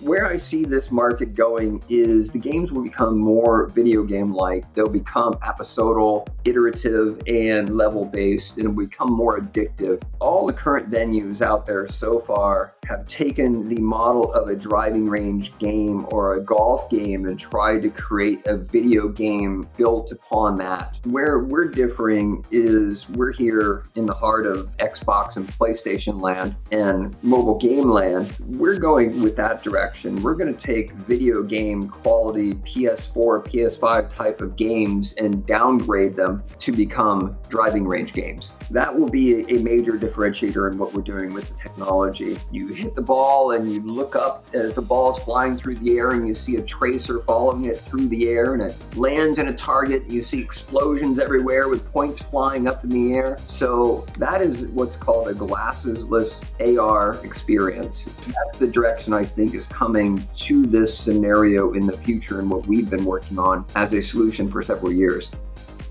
Where I see this market going is the games will become more video game like. They'll become episodal, iterative, and level based, and become more addictive. All the current venues out there so far have taken the model of a driving range game or a golf game and tried to create a video game built upon that. Where we're differing is we're here in the heart of Xbox and PlayStation land and mobile game land. We're going with that direction. We're going to take video game quality PS4, PS5 type of games and downgrade them to become driving range games. That will be a major differentiator in what we're doing with the technology. You hit the ball and you look up as the ball is flying through the air and you see a tracer following it through the air and it lands in a target. And you see explosions everywhere with points flying up in the air. So that is what's called a glassesless AR experience. That's the direction I think is coming to this scenario in the future and what we've been working on as a solution for several years.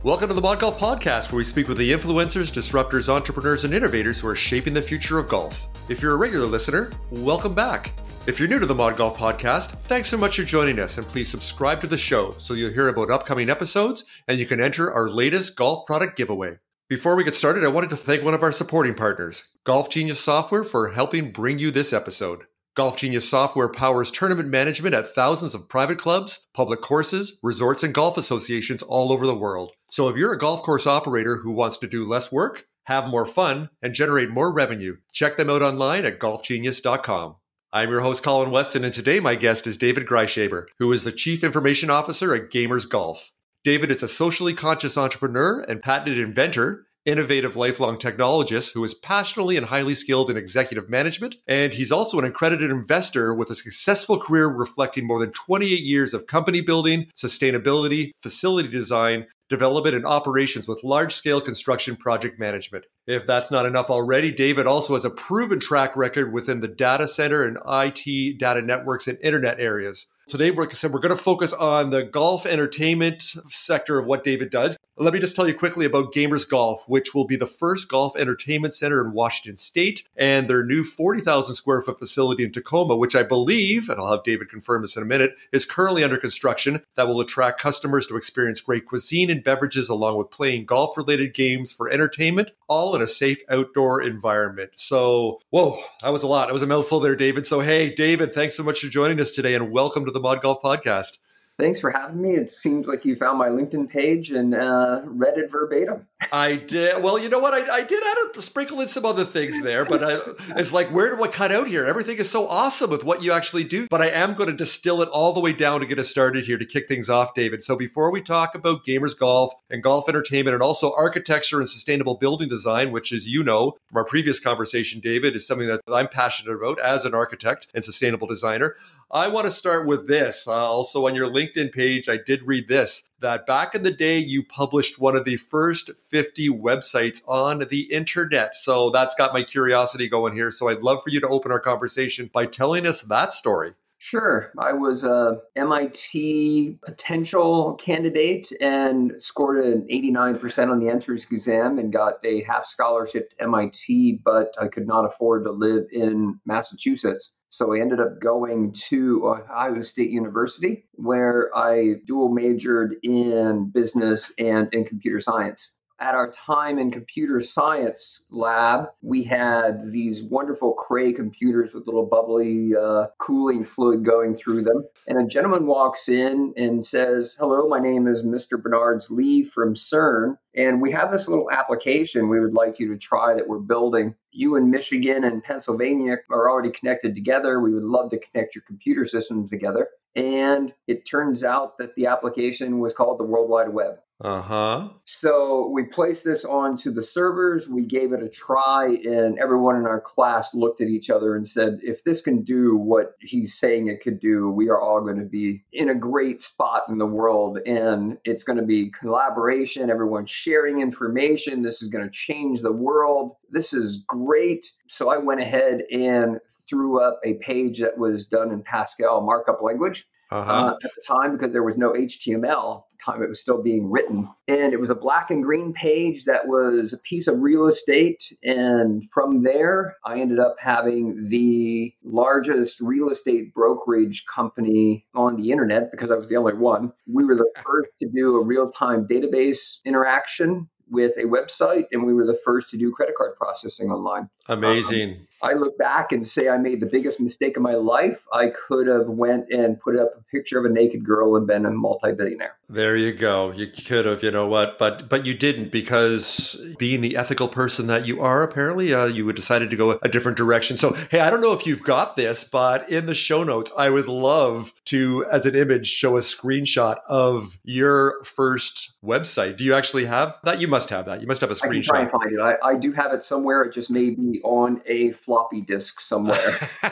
Welcome to the Mod Golf Podcast, where we speak with the influencers, disruptors, entrepreneurs, and innovators who are shaping the future of golf. If you're a regular listener, welcome back. If you're new to the Mod Golf Podcast, thanks so much for joining us, and please subscribe to the show so you'll hear about upcoming episodes and you can enter our latest golf product giveaway. Before we get started, I wanted to thank one of our supporting partners, Golf Genius Software, for helping bring you this episode. Golf Genius software powers tournament management at thousands of private clubs, public courses, resorts, and golf associations all over the world. So if you're a golf course operator who wants to do less work, have more fun, and generate more revenue. Check them out online at golfgenius.com. I'm your host, Colin Weston, and today my guest is David Grieshaber, who is the Chief Information Officer at Gamerz Golf. David is a socially conscious entrepreneur and patented inventor, innovative lifelong technologist who is passionately and highly skilled in executive management. And he's also an accredited investor with a successful career reflecting more than 28 years of company building, sustainability, facility design, development, and operations with large scale construction project management. If that's not enough already, David also has a proven track record within the data center and IT data networks and internet areas. Today, like I said, we're going to focus on the golf entertainment sector of what David does. Let me just tell you quickly about Gamerz Golf, which will be the first golf entertainment center in Washington State, and their new 40,000 square foot facility in Tacoma, which I believe, and I'll have David confirm this in a minute, is currently under construction that will attract customers to experience great cuisine and beverages along with playing golf related games for entertainment, all in a safe outdoor environment. So, whoa, that was a lot. That was a mouthful there, David. So, hey, David, thanks so much for joining us today and welcome to the Mod Golf Podcast. Thanks for having me. It seems like you found my LinkedIn page and uh, read it verbatim. I did. Well, you know what? I, I did add a sprinkle in some other things there, but I, it's like, where do I cut out here? Everything is so awesome with what you actually do. But I am going to distill it all the way down to get us started here to kick things off, David. So before we talk about Gamerz Golf and golf entertainment and also architecture and sustainable building design, which, as you know from our previous conversation, David, is something that I'm passionate about as an architect and sustainable designer. I want to start with this. Uh, also, on your LinkedIn page, I did read this that back in the day, you published one of the first 50 websites on the internet. So that's got my curiosity going here. So I'd love for you to open our conversation by telling us that story. Sure. I was a MIT potential candidate and scored an 89% on the entrance exam and got a half scholarship to MIT, but I could not afford to live in Massachusetts. So I ended up going to Ohio State University, where I dual majored in business and in computer science at our time in computer science lab, we had these wonderful Cray computers with little bubbly uh, cooling fluid going through them. And a gentleman walks in and says, Hello, my name is Mr. Berners-Lee from CERN. And we have this little application we would like you to try that we're building. You in Michigan and Pennsylvania are already connected together. We would love to connect your computer systems together. And it turns out that the application was called the World Wide Web. Uh huh. So we placed this onto the servers. We gave it a try, and everyone in our class looked at each other and said, if this can do what he's saying it could do, we are all going to be in a great spot in the world. And it's going to be collaboration, everyone sharing information. This is going to change the world. This is great. So I went ahead and threw up a page that was done in Pascal markup language uh-huh. uh, at the time because there was no HTML. time it was still being written, and it was a black and green page that was a piece of real estate. And from there, I ended up having the largest real estate brokerage company on the internet because I was the only one. We were the first to do a real time database interaction with a website, and we were the first to do credit card processing online. Amazing. Um, I look back and say I made the biggest mistake of my life. I could have went and put up a picture of a naked girl and been a multi-billionaire. There you go. You could have, you know what, but but you didn't because being the ethical person that you are, apparently, uh, you decided to go a different direction. So, hey, I don't know if you've got this, but in the show notes, I would love to, as an image, show a screenshot of your first website. Do you actually have that? You must have that. You must have a screenshot. I can try and find it. I, I do have it somewhere. It just may be on a floppy disk somewhere.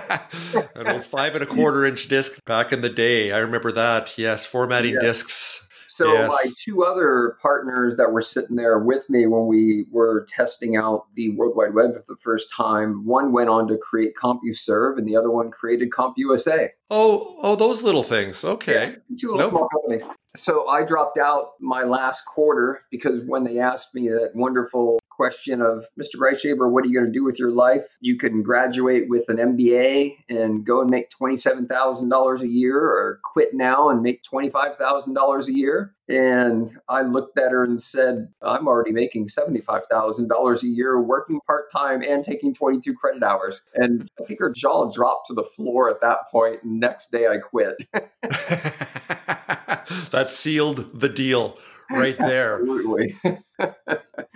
An old five and a quarter inch disc back in the day. I remember that. Yes, formatting yes. discs. So yes. my two other partners that were sitting there with me when we were testing out the World Wide Web for the first time, one went on to create CompuServe and the other one created CompUSA. Oh, oh, those little things. Okay. Yeah, two little nope. small companies. So I dropped out my last quarter because when they asked me that wonderful question of Mr. Grieshaber, what are you going to do with your life? You can graduate with an MBA and go and make $27,000 a year or quit now and make $25,000 a year. And I looked at her and said, I'm already making $75,000 a year working part time and taking 22 credit hours. And I think her jaw dropped to the floor at that point. Next day I quit. that sealed the deal right there. Absolutely.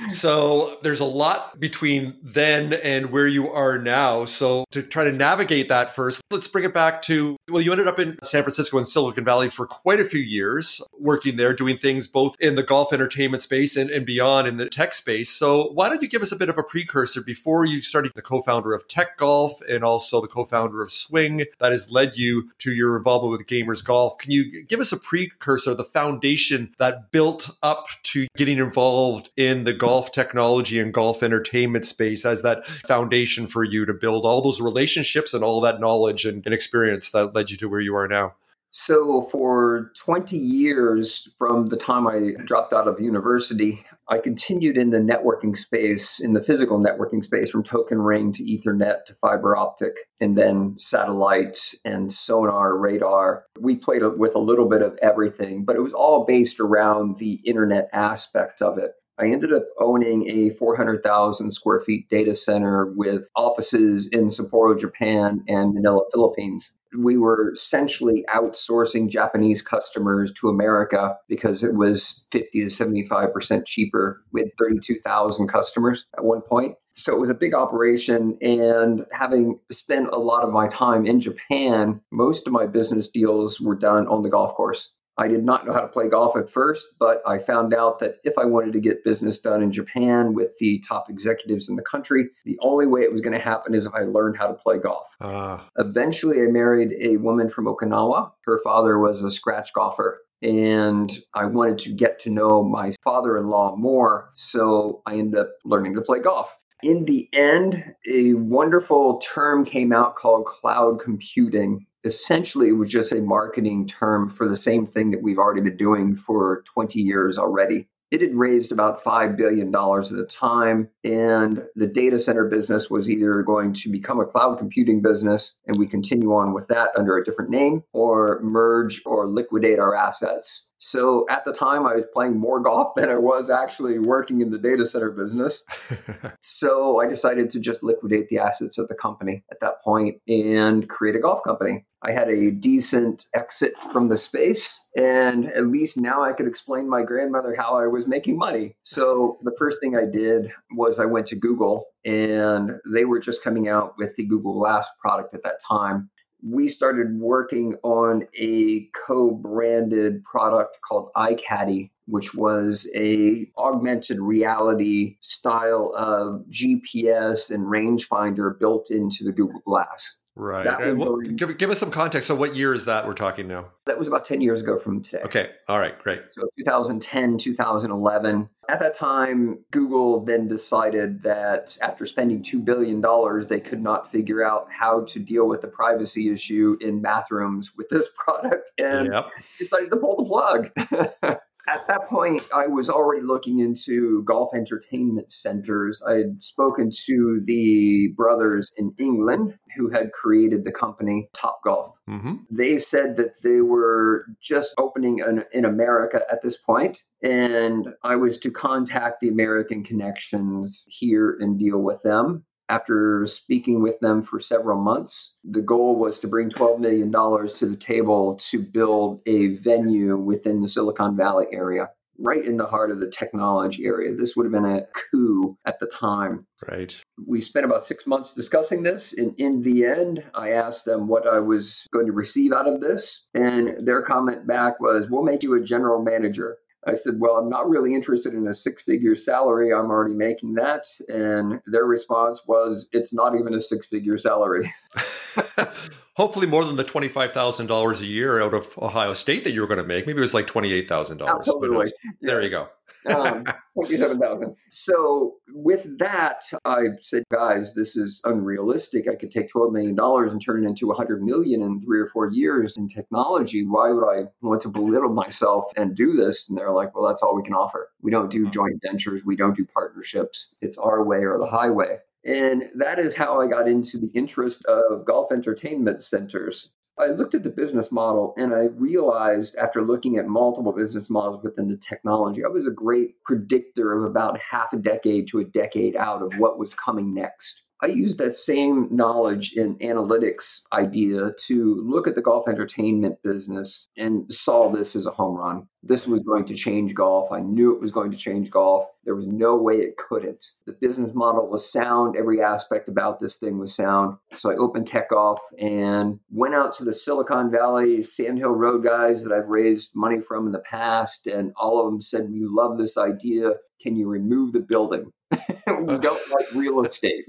so there's a lot between then and where you are now. So to try to navigate that first, let's bring it back to well, you ended up in San Francisco and Silicon Valley for quite a few years, working there, doing things both in the golf entertainment space and, and beyond in the tech space. So why don't you give us a bit of a precursor before you started the co-founder of Tech Golf and also the co-founder of Swing that has led you to your involvement with Gamerz Golf. Can you give us a precursor, the foundation that built up to getting involved in the golf technology and golf entertainment space as that foundation for you to build all those relationships and all that knowledge and, and experience that led you to where you are now? So, for 20 years from the time I dropped out of university, I continued in the networking space, in the physical networking space, from token ring to Ethernet to fiber optic, and then satellite and sonar, radar. We played with a little bit of everything, but it was all based around the internet aspect of it. I ended up owning a 400,000 square feet data center with offices in Sapporo, Japan, and Manila, Philippines. We were essentially outsourcing Japanese customers to America because it was 50 to 75% cheaper. We had 32,000 customers at one point. So it was a big operation. And having spent a lot of my time in Japan, most of my business deals were done on the golf course. I did not know how to play golf at first, but I found out that if I wanted to get business done in Japan with the top executives in the country, the only way it was going to happen is if I learned how to play golf. Uh. Eventually, I married a woman from Okinawa. Her father was a scratch golfer. And I wanted to get to know my father in law more. So I ended up learning to play golf. In the end, a wonderful term came out called cloud computing essentially it was just a marketing term for the same thing that we've already been doing for 20 years already. It had raised about $5 billion at the time, and the data center business was either going to become a cloud computing business and we continue on with that under a different name, or merge or liquidate our assets. So at the time, I was playing more golf than I was actually working in the data center business. so I decided to just liquidate the assets of the company at that point and create a golf company. I had a decent exit from the space, and at least now I could explain my grandmother how I was making money. So the first thing I did was I went to Google, and they were just coming out with the Google Glass product at that time we started working on a co-branded product called iCaddy, which was a augmented reality style of GPS and rangefinder built into the Google Glass. Right. Well, give, give, us some context. So, what year is that we're talking now? That was about 10 years ago from today. Okay. All right. Great. So, 2010, 2011. At that time, Google then decided that after spending $2 billion, they could not figure out how to deal with the privacy issue in bathrooms with this product and yep. decided to pull the plug. at that point, I was already looking into golf entertainment centers. I had spoken to the brothers in England who had created the company Top Golf. Mm-hmm. They said that they were just opening an, in America at this point, and I was to contact the American connections here and deal with them. After speaking with them for several months, the goal was to bring $12 million to the table to build a venue within the Silicon Valley area, right in the heart of the technology area. This would have been a coup at the time. Right. We spent about six months discussing this. And in the end, I asked them what I was going to receive out of this. And their comment back was, We'll make you a general manager. I said, Well, I'm not really interested in a six figure salary. I'm already making that. And their response was, It's not even a six figure salary. Hopefully, more than the $25,000 a year out of Ohio State that you were going to make. Maybe it was like $28,000. Absolutely. Yes. There you go. Um, 27,000. So with that, I said, guys, this is unrealistic. I could take $12 million and turn it into 100 million in three or four years in technology. Why would I want to belittle myself and do this? And they're like, well, that's all we can offer. We don't do joint ventures. We don't do partnerships. It's our way or the highway. And that is how I got into the interest of golf entertainment centers. I looked at the business model and I realized after looking at multiple business models within the technology, I was a great predictor of about half a decade to a decade out of what was coming next. I used that same knowledge in analytics idea to look at the golf entertainment business and saw this as a home run. This was going to change golf. I knew it was going to change golf. There was no way it couldn't. The business model was sound. Every aspect about this thing was sound. So I opened Tech Golf and went out to the Silicon Valley Sand Hill Road guys that I've raised money from in the past. And all of them said, We love this idea. Can you remove the building? we don't like real estate.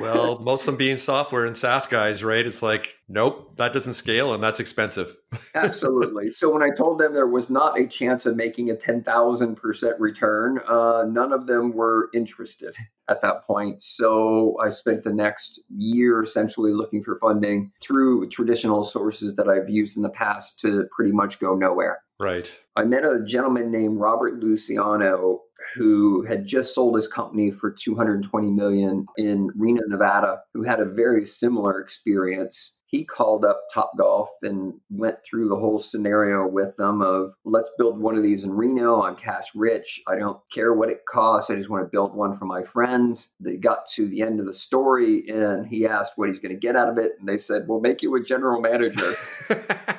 well, most of them being software and SaaS guys, right? It's like, nope, that doesn't scale and that's expensive. Absolutely. So when I told them there was not a chance of making a 10,000% return, uh, none of them were interested at that point. So I spent the next year essentially looking for funding through traditional sources that I've used in the past to pretty much go nowhere. Right. I met a gentleman named Robert Luciano who had just sold his company for 220 million in Reno, Nevada, who had a very similar experience. He called up Top Golf and went through the whole scenario with them of let's build one of these in Reno. I'm cash rich. I don't care what it costs. I just want to build one for my friends. They got to the end of the story and he asked what he's going to get out of it. And they said, We'll make you a general manager.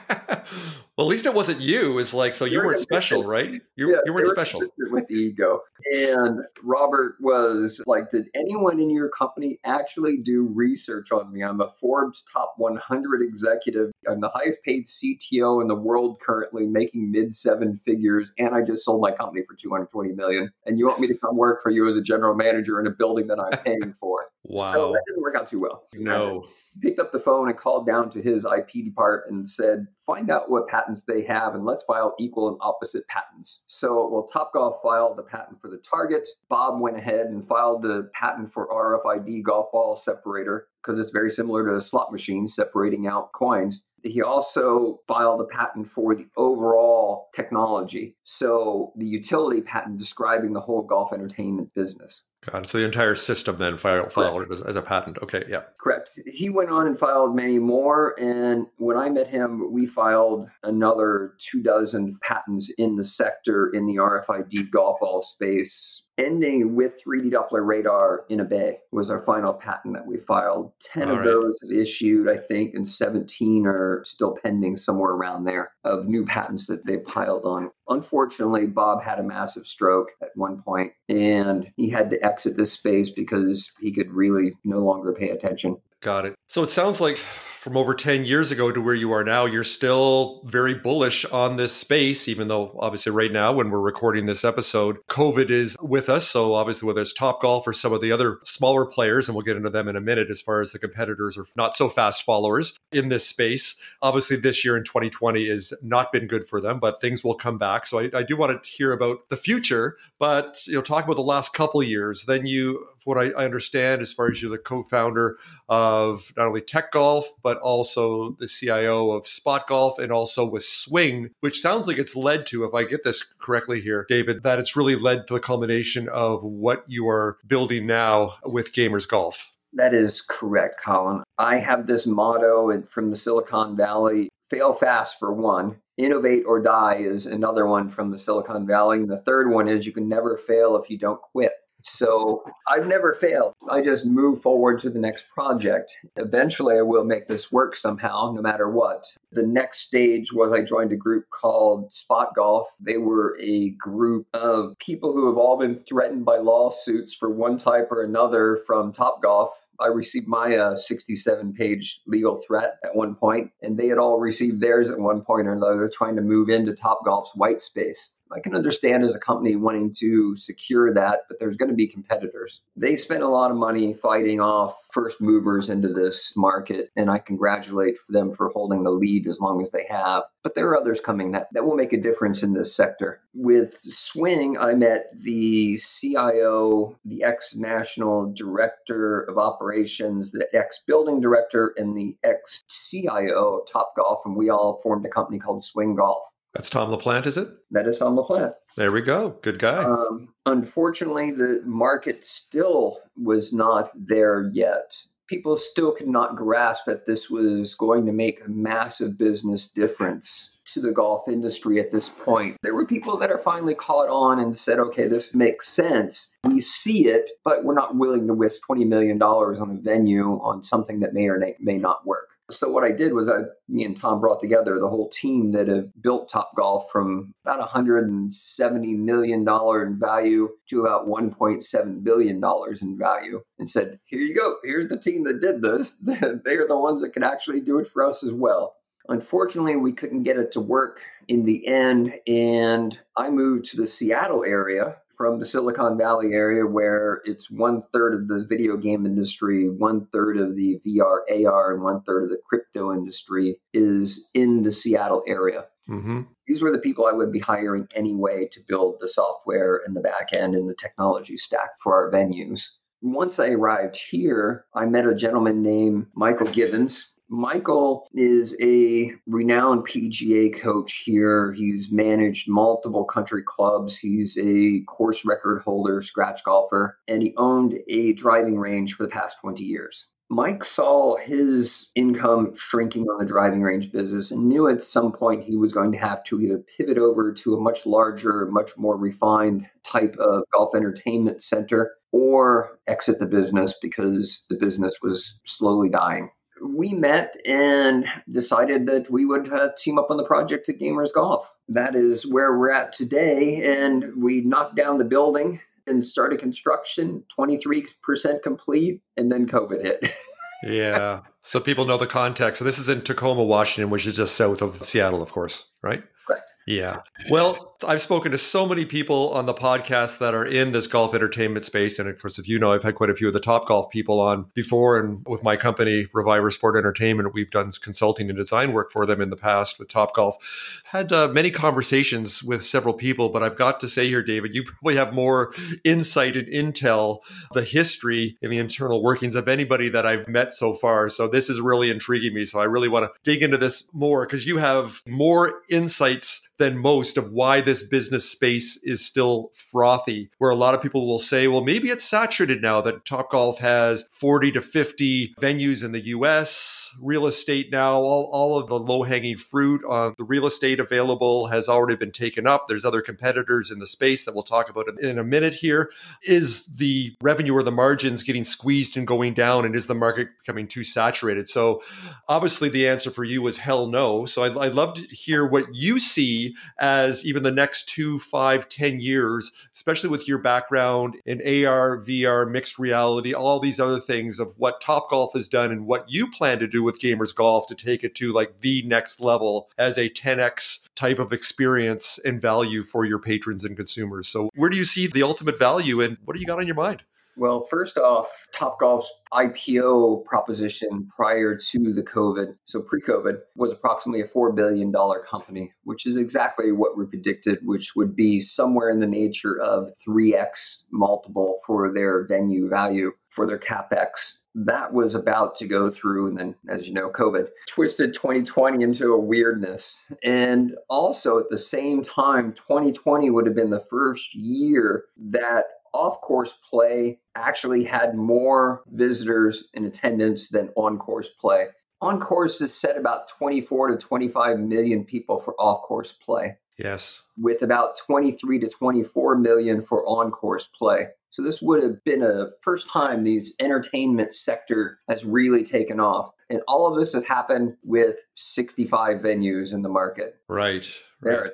Well, at least it wasn't you. It's like so you weren't special, right? You, yeah, you weren't special with the ego. And Robert was like, "Did anyone in your company actually do research on me? I'm a Forbes top 100 executive. I'm the highest paid CTO in the world currently, making mid seven figures, and I just sold my company for 220 million. And you want me to come work for you as a general manager in a building that I'm paying for? Wow, so that didn't work out too well. No, picked up the phone and called down to his IP department and said, find out what patents they have and let's file equal and opposite patents. So, well, Topgolf filed the patent for the target. Bob went ahead and filed the patent for RFID golf ball separator because it's very similar to a slot machines separating out coins. He also filed a patent for the overall technology. So, the utility patent describing the whole golf entertainment business. God, so the entire system then filed, filed as, as, a patent. Okay, yeah. Correct. He went on and filed many more. And when I met him, we filed another two dozen patents in the sector in the RFID golf ball space ending with 3D Doppler radar in a bay was our final patent that we filed. 10 All of right. those issued, I think, and 17 are still pending somewhere around there of new patents that they piled on. Unfortunately, Bob had a massive stroke at one point and he had to exit this space because he could really no longer pay attention. Got it. So it sounds like from over 10 years ago to where you are now, you're still very bullish on this space, even though obviously right now, when we're recording this episode, COVID is with us. So obviously, whether it's Top Golf or some of the other smaller players, and we'll get into them in a minute as far as the competitors are not so fast followers in this space. Obviously, this year in 2020 has not been good for them, but things will come back. So I, I do want to hear about the future, but you know, talk about the last couple years. Then you what I, I, understand, as far as you're the co-founder of not only Tech Golf but also the CIO of Spot Golf, and also with Swing, which sounds like it's led to, if I get this correctly here, David, that it's really led to the culmination of what you are building now with Gamerz Golf. That is correct, Colin. I have this motto and from the Silicon Valley fail fast for one, innovate or die is another one from the Silicon Valley. And the third one is you can never fail if you don't quit. So I've never failed. I just move forward to the next project. Eventually, I will make this work somehow, no matter what. The next stage was I joined a group called Spot Golf. They were a group of people who have all been threatened by lawsuits for one type or another from Top Golf. I received my uh, 67 page legal threat at one point, and they had all received theirs at one point or another, trying to move into Top Golf's white space. I can understand as a company wanting to secure that, but there's going to be competitors. They spent a lot of money fighting off first movers into this market, and I congratulate them for holding the lead as long as they have. But there are others coming that, that will make a difference in this sector. With Swing, I met the CIO, the ex national director of operations, the ex building director, and the ex CIO of Top Golf, and we all formed a company called Swing Golf. That's Tom LaPlante, is it? That is Tom LaPlante. There we go. Good guy. Um, unfortunately, the market still was not there yet. People still could not grasp that this was going to make a massive business difference to the golf industry at this point. There were people that are finally caught on and said, okay, this makes sense. We see it, but we're not willing to waste $20 million on a venue on something that may or may not work. So what I did was I, me and Tom brought together the whole team that have built Top Golf from about 170 million dollar in value to about 1.7 billion dollars in value, and said, "Here you go. Here's the team that did this. they are the ones that can actually do it for us as well." Unfortunately, we couldn't get it to work in the end, and I moved to the Seattle area from the Silicon Valley area, where it's one third of the video game industry, one third of the VR, AR, and one third of the crypto industry is in the Seattle area. Mm-hmm. These were the people I would be hiring anyway to build the software and the back end and the technology stack for our venues. Once I arrived here, I met a gentleman named Michael Givens, Michael is a renowned PGA coach here. He's managed multiple country clubs. He's a course record holder, scratch golfer, and he owned a driving range for the past 20 years. Mike saw his income shrinking on the driving range business and knew at some point he was going to have to either pivot over to a much larger, much more refined type of golf entertainment center or exit the business because the business was slowly dying we met and decided that we would uh, team up on the project at Gamerz Golf. That is where we're at today. And we knocked down the building and started construction, 23% complete, and then COVID hit. yeah. So people know the context. So this is in Tacoma, Washington, which is just south of Seattle, of course, right? Correct. Yeah. Well, I've spoken to so many people on the podcast that are in this golf entertainment space. And of course, if you know, I've had quite a few of the top golf people on before. And with my company, Revivre Sport Entertainment, we've done consulting and design work for them in the past with Top Golf. Had uh, many conversations with several people, but I've got to say here, David, you probably have more insight and intel, the history and the internal workings of anybody that I've met so far. So this is really intriguing me. So I really want to dig into this more because you have more insights than most of why this business space is still frothy. Where a lot of people will say, well, maybe it's saturated now that Topgolf has 40 to 50 venues in the US, real estate now, all, all of the low hanging fruit on the real estate available has already been taken up. There's other competitors in the space that we'll talk about in a minute here. Is the revenue or the margins getting squeezed and going down? And is the market becoming too saturated? So obviously the answer for you is hell no. So I'd, I'd love to hear what you see as even the next two, five, ten years, especially with your background in AR, VR, mixed reality, all these other things of what Top Golf has done and what you plan to do with Gamerz Golf to take it to like the next level as a 10x type of experience and value for your patrons and consumers. So, where do you see the ultimate value and what do you got on your mind? Well, first off, Topgolf's IPO proposition prior to the COVID, so pre COVID, was approximately a $4 billion company, which is exactly what we predicted, which would be somewhere in the nature of 3x multiple for their venue value for their capex. That was about to go through, and then, as you know, COVID twisted 2020 into a weirdness. And also at the same time, 2020 would have been the first year that off course play actually had more visitors in attendance than on course play. On course is set about 24 to 25 million people for off course play. Yes. With about 23 to 24 million for on course play. So this would have been a first time these entertainment sector has really taken off. And all of this has happened with 65 venues in the market. Right. There are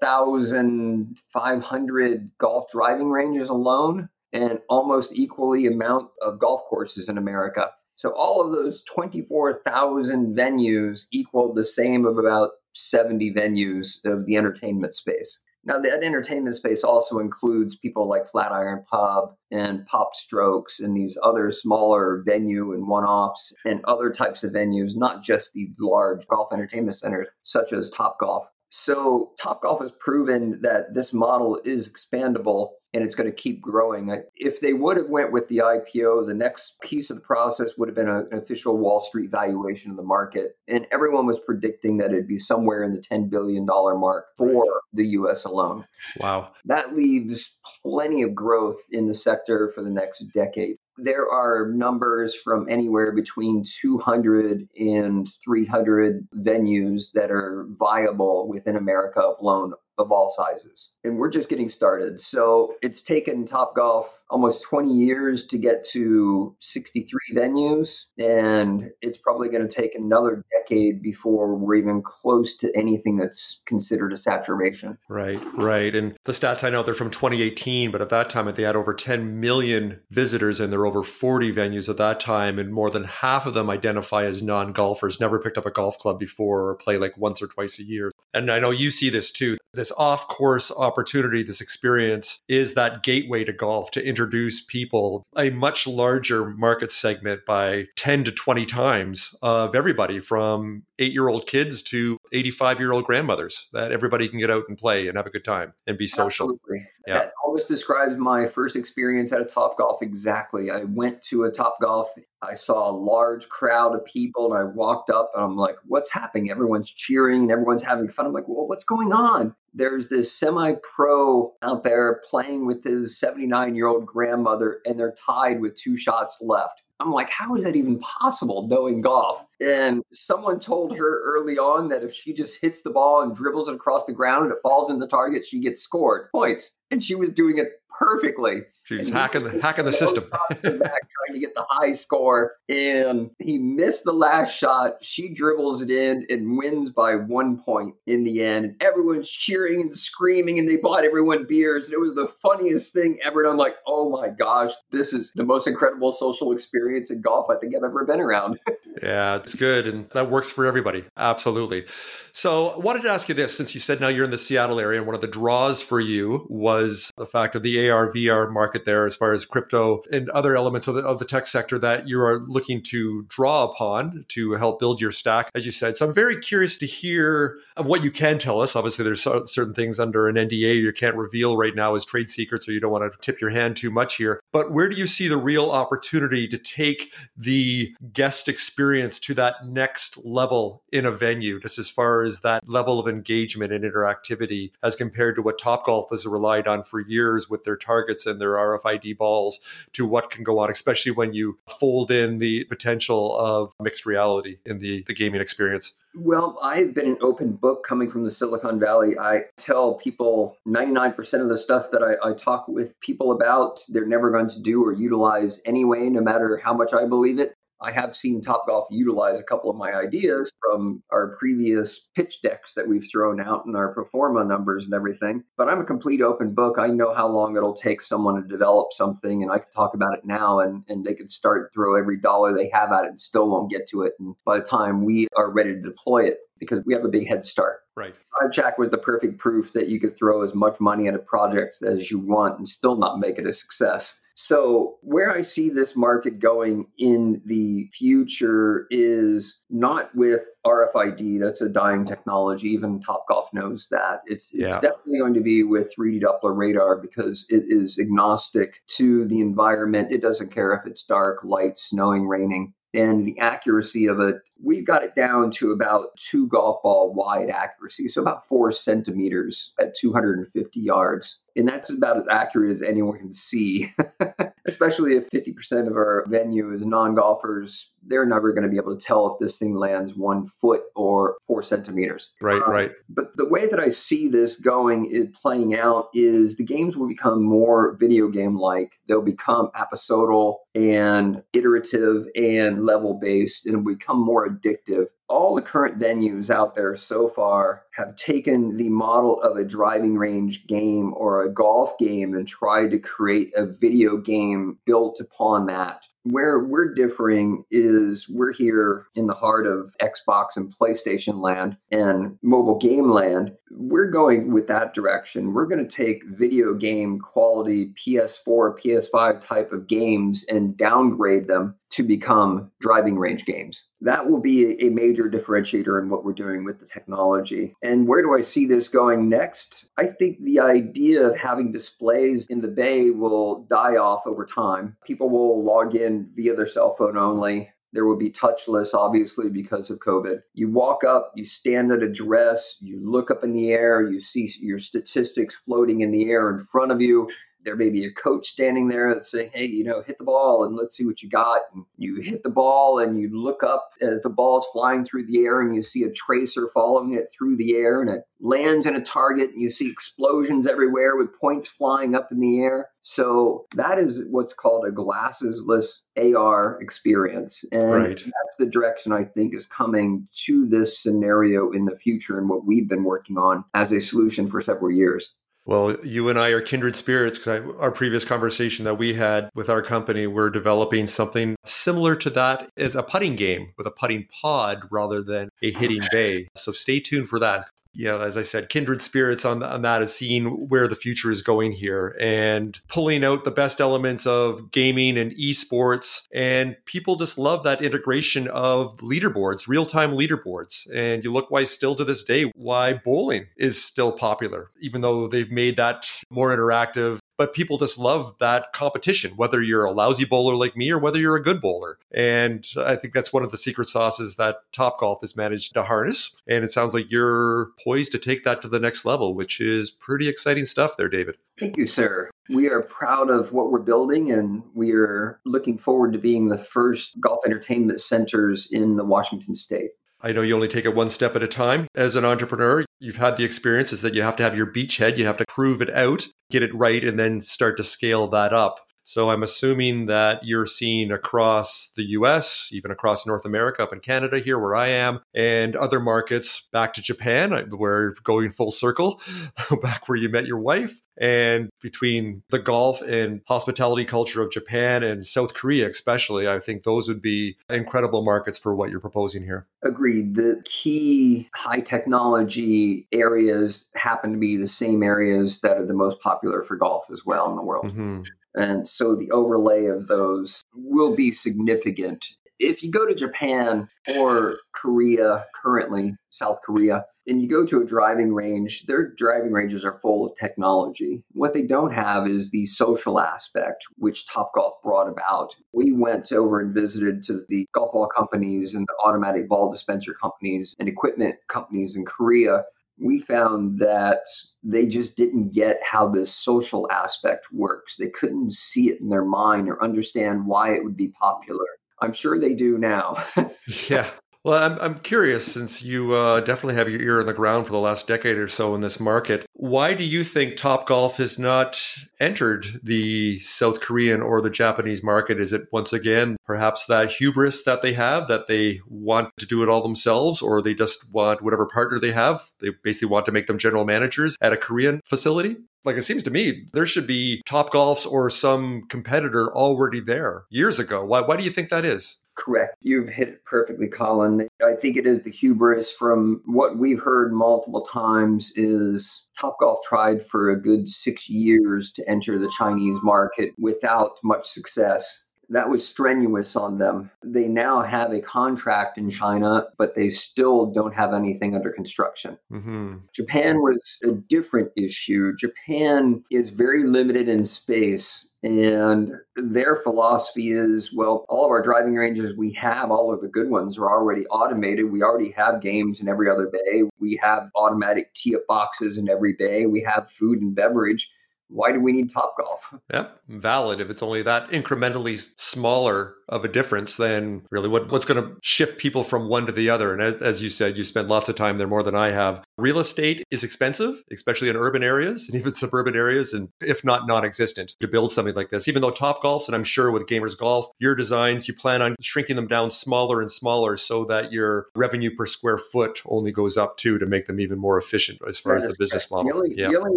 12,500 golf driving ranges alone and almost equally amount of golf courses in America. So all of those 24,000 venues equaled the same of about 70 venues of the entertainment space. Now, that entertainment space also includes people like Flatiron Pub and Pop Strokes and these other smaller venue and one offs and other types of venues, not just the large golf entertainment centers such as Top Golf. So, Top Golf has proven that this model is expandable and it's going to keep growing. If they would have went with the IPO, the next piece of the process would have been an official Wall Street valuation of the market, and everyone was predicting that it'd be somewhere in the ten billion dollar mark for the U.S. alone. Wow, that leaves plenty of growth in the sector for the next decade there are numbers from anywhere between 200 and 300 venues that are viable within America alone of all sizes. And we're just getting started. So it's taken Top Golf almost 20 years to get to 63 venues. And it's probably going to take another decade before we're even close to anything that's considered a saturation. Right, right. And the stats I know they're from 2018, but at that time they had over 10 million visitors and there were over 40 venues at that time. And more than half of them identify as non golfers, never picked up a golf club before or play like once or twice a year. And I know you see this too. This off course opportunity, this experience is that gateway to golf to introduce people a much larger market segment by 10 to 20 times of everybody from eight year old kids to 85 year old grandmothers that everybody can get out and play and have a good time and be social. Absolutely. Yeah. That almost describes my first experience at a Top Golf exactly. I went to a Top Golf. I saw a large crowd of people and I walked up and I'm like, what's happening? Everyone's cheering and everyone's having fun. I'm like, well, what's going on? There's this semi pro out there playing with his 79 year old grandmother and they're tied with two shots left. I'm like, how is that even possible knowing golf? And someone told her early on that if she just hits the ball and dribbles it across the ground and it falls in the target, she gets scored points. And she was doing it perfectly. She's hacking the hacking the system. back, trying to get the high score, and he missed the last shot. She dribbles it in and wins by one point in the end. And everyone's cheering and screaming, and they bought everyone beers. And it was the funniest thing ever. And I'm like, oh my gosh, this is the most incredible social experience in golf I think I've ever been around. yeah, it's good, and that works for everybody. Absolutely. So, I wanted to ask you this: since you said now you're in the Seattle area, and one of the draws for you was the fact of the AR VR market there as far as crypto and other elements of the, of the tech sector that you are looking to draw upon to help build your stack, as you said. So I'm very curious to hear of what you can tell us. Obviously, there's certain things under an NDA you can't reveal right now as trade secrets, or you don't want to tip your hand too much here. But where do you see the real opportunity to take the guest experience to that next level in a venue, just as far as that level of engagement and interactivity as compared to what Topgolf has relied on for years with their targets and their RFID balls to what can go on, especially when you fold in the potential of mixed reality in the, the gaming experience? Well, I've been an open book coming from the Silicon Valley. I tell people 99% of the stuff that I, I, talk with people about, they're never going to do or utilize anyway, no matter how much I believe it. I have seen Topgolf utilize a couple of my ideas from our previous pitch decks that we've thrown out and our performa numbers and everything. But I'm a complete open book. I know how long it'll take someone to develop something, and I can talk about it now, and, and they could start throw every dollar they have at it and still won't get to it. And by the time we are ready to deploy it, because we have a big head start. Right. Jack was the perfect proof that you could throw as much money at a project as you want and still not make it a success. So, where I see this market going in the future is not with RFID, that's a dying technology. Even Topgolf knows that. It's, it's yeah. definitely going to be with 3D Doppler radar because it is agnostic to the environment. It doesn't care if it's dark, light, snowing, raining and the accuracy of it, we've got it down to about two golf ball wide accuracy, so about four centimeters at 250 yards. And that's about as accurate as anyone can see, especially if 50% of our venue is non golfers. They're never going to be able to tell if this thing lands one foot or four centimeters. Right, um, right. But the way that I see this going, is playing out, is the games will become more video game like. They'll become episodal and iterative and level based and become more addictive all the current venues out there so far have taken the model of a driving range game or a golf game and tried to create a video game built upon that. Where we're differing is we're here in the heart of Xbox and PlayStation land and mobile game land. We're going with that direction. We're going to take video game quality PS4, PS5 type of games and downgrade them to become driving range games. That will be a major differentiator in what we're doing with the technology. And where do I see this going next? I think the idea of having displays in the bay will die off over time. People will log in via their cell phone only. There will be touchless, obviously, because of COVID. You walk up, you stand at address, you look up in the air, you see your statistics floating in the air in front of you there may be a coach standing there that's saying, Hey, you know, hit the ball and let's see what you got. And you hit the ball and you look up as the ball is flying through the air and you see a tracer following it through the air and it lands in a target and you see explosions everywhere with points flying up in the air. So that is what's called a glassesless AR experience. And right. that's the direction I think is coming to this scenario in the future and what we've been working on as a solution for several years. Well, you and I are kindred spirits because our previous conversation that we had with our company, we're developing something similar to that as a putting game with a putting pod rather than a hitting bay. So stay tuned for that you know, as I said, kindred spirits on, on that is seeing where the future is going here and pulling out the best elements of gaming and esports. And people just love that integration of leaderboards, real time leaderboards. And you look why still to this day, why bowling is still popular, even though they've made that more interactive but people just love that competition, whether you're a lousy bowler like me or whether you're a good bowler. And I think that's one of the secret sauces that Topgolf has managed to harness. And it sounds like you're poised to take that to the next level, which is pretty exciting stuff there, David. Thank you, sir. We are proud of what we're building and we are looking forward to being the first golf entertainment centers in the Washington state. I know you only take it one step at a time. As an entrepreneur, you've had the experiences that you have to have your beachhead, you have to prove it out, get it right, and then start to scale that up. So I'm assuming that you're seeing across the US, even across North America, up in Canada, here where I am, and other markets back to Japan, we're going full circle, back where you met your wife and between the golf and hospitality culture of Japan and South Korea, especially, I think those would be incredible markets for what you're proposing here. Agreed. The key high technology areas happen to be the same areas that are the most popular for golf as well in the world. Mm-hmm. And so the overlay of those will be significant. If you go to Japan or Korea currently, South Korea, and you go to a driving range, their driving ranges are full of technology. What they don't have is the social aspect, which Topgolf brought about. We went over and visited to the golf ball companies and the automatic ball dispenser companies and equipment companies in Korea. We found that they just didn't get how this social aspect works. They couldn't see it in their mind or understand why it would be popular. I'm sure they do now. yeah. Well, I'm, I'm curious since you uh, definitely have your ear on the ground for the last decade or so in this market. Why do you think Top Golf has not entered the South Korean or the Japanese market? Is it once again perhaps that hubris that they have that they want to do it all themselves, or they just want whatever partner they have? They basically want to make them general managers at a Korean facility? Like it seems to me, there should be Top Golfs or some competitor already there years ago. Why, why do you think that is? Correct. You've hit it perfectly, Colin. I think it is the hubris from what we've heard multiple times is Topgolf tried for a good six years to enter the Chinese market without much success that was strenuous on them. They now have a contract in China, but they still don't have anything under construction. Mm-hmm. Japan was a different issue. Japan is very limited in space. And their philosophy is well, all of our driving ranges we have, all of the good ones are already automated. We already have games in every other bay. We have automatic tee up boxes in every bay. We have food and beverage why do we need Top Golf? Yep, valid. If it's only that incrementally smaller of a difference, then really what, what's going to shift people from one to the other? And as, as, you said, you spend lots of time there more than I have. Real estate is expensive, especially in urban areas and even suburban areas, and if not non existent to build something like this. Even though Top Golfs, and I'm sure with Gamerz Golf, your designs, you plan on shrinking them down smaller and smaller so that your revenue per square foot only goes up too to make them even more efficient as far as the business model. The only, yeah. the only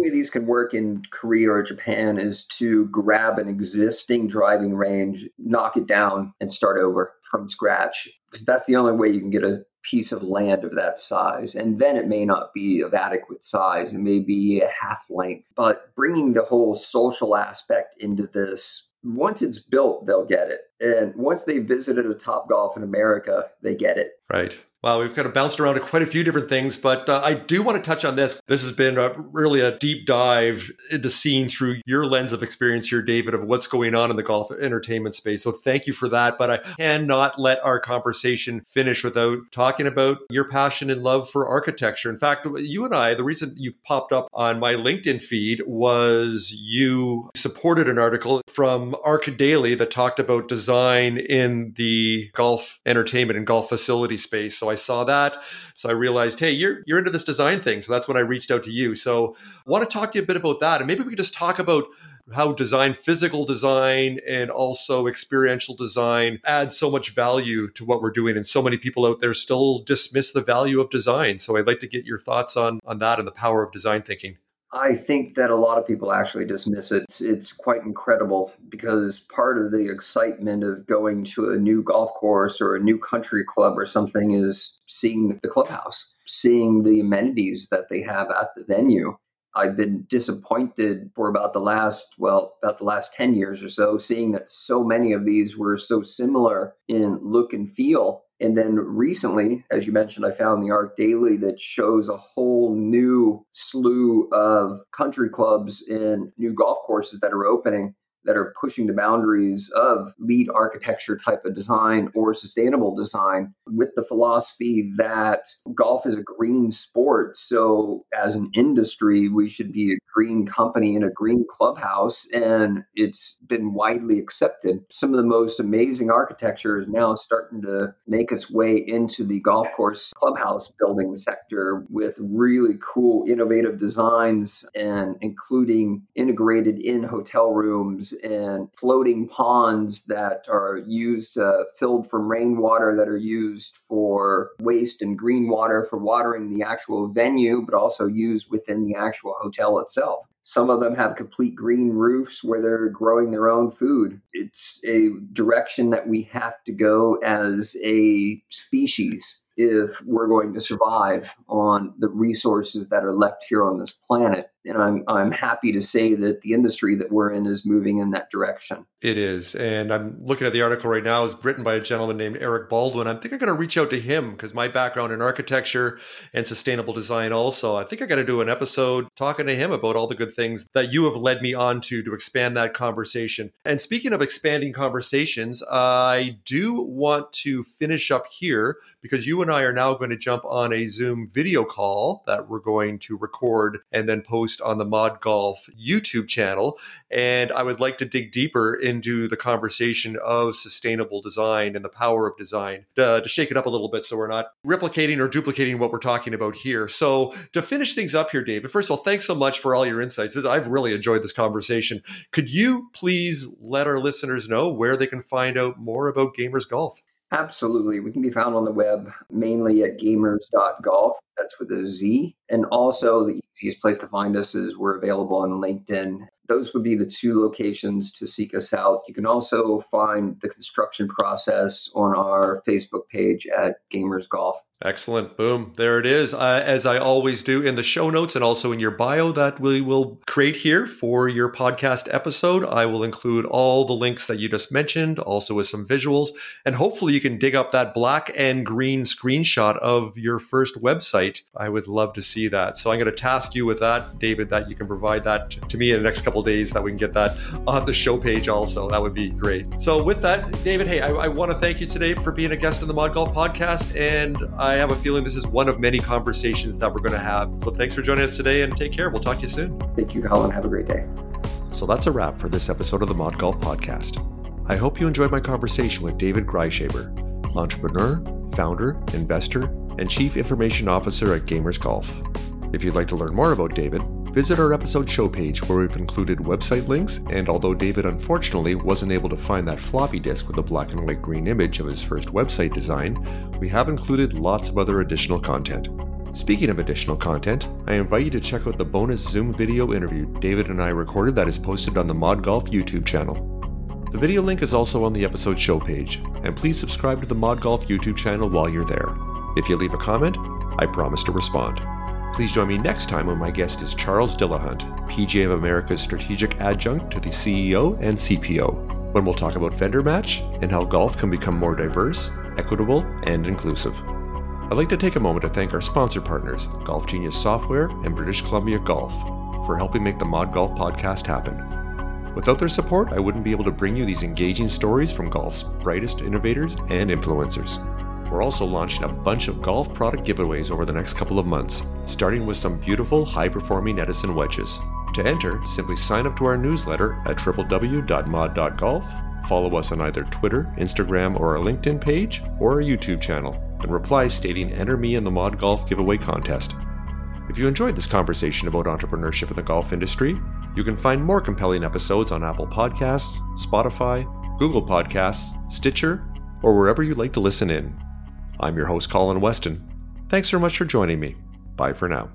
way these can work in Korea or Japan is to grab an existing driving range, knock it down, Um, and start over from scratch. Because that's the only way you can get a piece of land of that size. And then it may not be of adequate size, it may be a half length. But bringing the whole social aspect into this, once it's built, they'll get it. And once they visited a Top Golf in America, they get it. Right. Wow, we've kind of bounced around to quite a few different things, but uh, I do want to touch on this. This has been a, really a deep dive into seeing through your lens of experience here, David, of what's going on in the golf entertainment space. So thank you for that. But I cannot let our conversation finish without talking about your passion and love for architecture. In fact, you and I, the reason you popped up on my LinkedIn feed was you supported an article from ArchDaily that talked about design in the golf entertainment and golf facility space. So I saw that. So I realized, hey, you're you're into this design thing. So that's when I reached out to you. So I want to talk to you a bit about that. And maybe we could just talk about how design, physical design, and also experiential design add so much value to what we're doing. And so many people out there still dismiss the value of design. So I'd like to get your thoughts on, on that and the power of design thinking. I think that a lot of people actually dismiss it. It's, it's, quite incredible because part of the excitement of going to a new golf course or a new country club or something is seeing the clubhouse, seeing the amenities that they have at the venue. I've been disappointed for about the last, well, about the last 10 years or so, seeing that so many of these were so similar in look and feel and then recently, as you mentioned, I found the ArchDaily that shows a whole new slew of country clubs and new golf courses that are opening that are pushing the boundaries of LEED architecture type of design or sustainable design with the philosophy that golf is a green sport. So, as an industry, we should be green company in a green clubhouse. And it's been widely accepted. Some of the most amazing architecture is now starting to make its way into the golf course clubhouse building sector with really cool, innovative designs and including integrated in hotel rooms and floating ponds that are used, uh, filled from rainwater, that are used for waste and green water for watering the actual venue, but also used within the actual hotel itself yourself. Some of them have complete green roofs where they're growing their own food. It's a direction that we have to go as a species if we're going to survive on the resources that are left here on this planet. And I'm I'm happy to say that the industry that we're in is moving in that direction. It is. And I'm looking at the article right now. It's written by a gentleman named Eric Baldwin. I think I'm going to reach out to him because my background in architecture and sustainable design also. I think I got to do an episode talking to him about all the good things that you have led me on to to expand that conversation. And speaking of expanding conversations, I do want to finish up here because you and I are now going to jump on a Zoom video call that we're going to record and then post on the Mod Golf YouTube channel. And I would like to dig deeper into the conversation of sustainable design and the power of design to, to shake it up a little bit so we're not replicating or duplicating what we're talking about here. So, to finish things up here, David, first of all, thanks so much for all your insights. I've really enjoyed this conversation. Could you please let our listeners know where they can find out more about Gamerz Golf? Absolutely. We can be found on the web mainly at gamerz.golf. That's with a Z. And also, the easiest place to find us is we're available on LinkedIn. Those would be the two locations to seek us out. You can also find the construction process on our Facebook page at Gamerz Golf. Excellent. Boom. There it is. Uh, as I always do in the show notes and also in your bio that we will create here for your podcast episode, I will include all the links that you just mentioned, also with some visuals. And hopefully you can dig up that black and green screenshot of your first website. I would love to see that. So I'm going to task you with that, David, that you can provide that to me in the next couple days that we can get that on the show page also. That would be great. So with that, David, hey, I, I want to thank you today for being a guest on the Mod Golf podcast. And I have a feeling this is one of many conversations that we're going to have. So thanks for joining us today and take care. We'll talk to you soon. Thank you, Colin. Have a great day. So that's a wrap for this episode of the Mod Golf Podcast. I hope you enjoyed my conversation with David Grieshaber, entrepreneur, founder, investor, and chief information officer at Gamerz Golf. If you'd like to learn more about David, visit our episode show page where we've included website links. And although David unfortunately wasn't able to find that floppy disk with the black and white green image of his first website design, we have included lots of other additional content. Speaking of additional content, I invite you to check out the bonus Zoom video interview David and I recorded that is posted on the Mod Golf YouTube channel. The video link is also on the episode show page, and please subscribe to the Mod Golf YouTube channel while you're there. If you leave a comment, I promise to respond. Please join me next time when my guest is Charles Dillahunt, PGA of America's strategic adjunct to the CEO and CPO, when we'll talk about vendor match and how golf can become more diverse, equitable, and inclusive. I'd like to take a moment to thank our sponsor partners, Golf Genius Software and British Columbia Golf, for helping make the Mod Golf podcast happen. Without their support, I wouldn't be able to bring you these engaging stories from golf's brightest innovators and influencers. We're also launching a bunch of golf product giveaways over the next couple of months, starting with some beautiful high performing Edison wedges. To enter, simply sign up to our newsletter at www.mod.golf, follow us on either Twitter, Instagram, or our LinkedIn page, or our YouTube channel, and reply stating Enter me in the Mod Golf giveaway contest. If you enjoyed this conversation about entrepreneurship in the golf industry, you can find more compelling episodes on Apple Podcasts, Spotify, Google Podcasts, Stitcher, or wherever you like to listen in. I'm your host, Colin Weston. Thanks so much for joining me. Bye for now.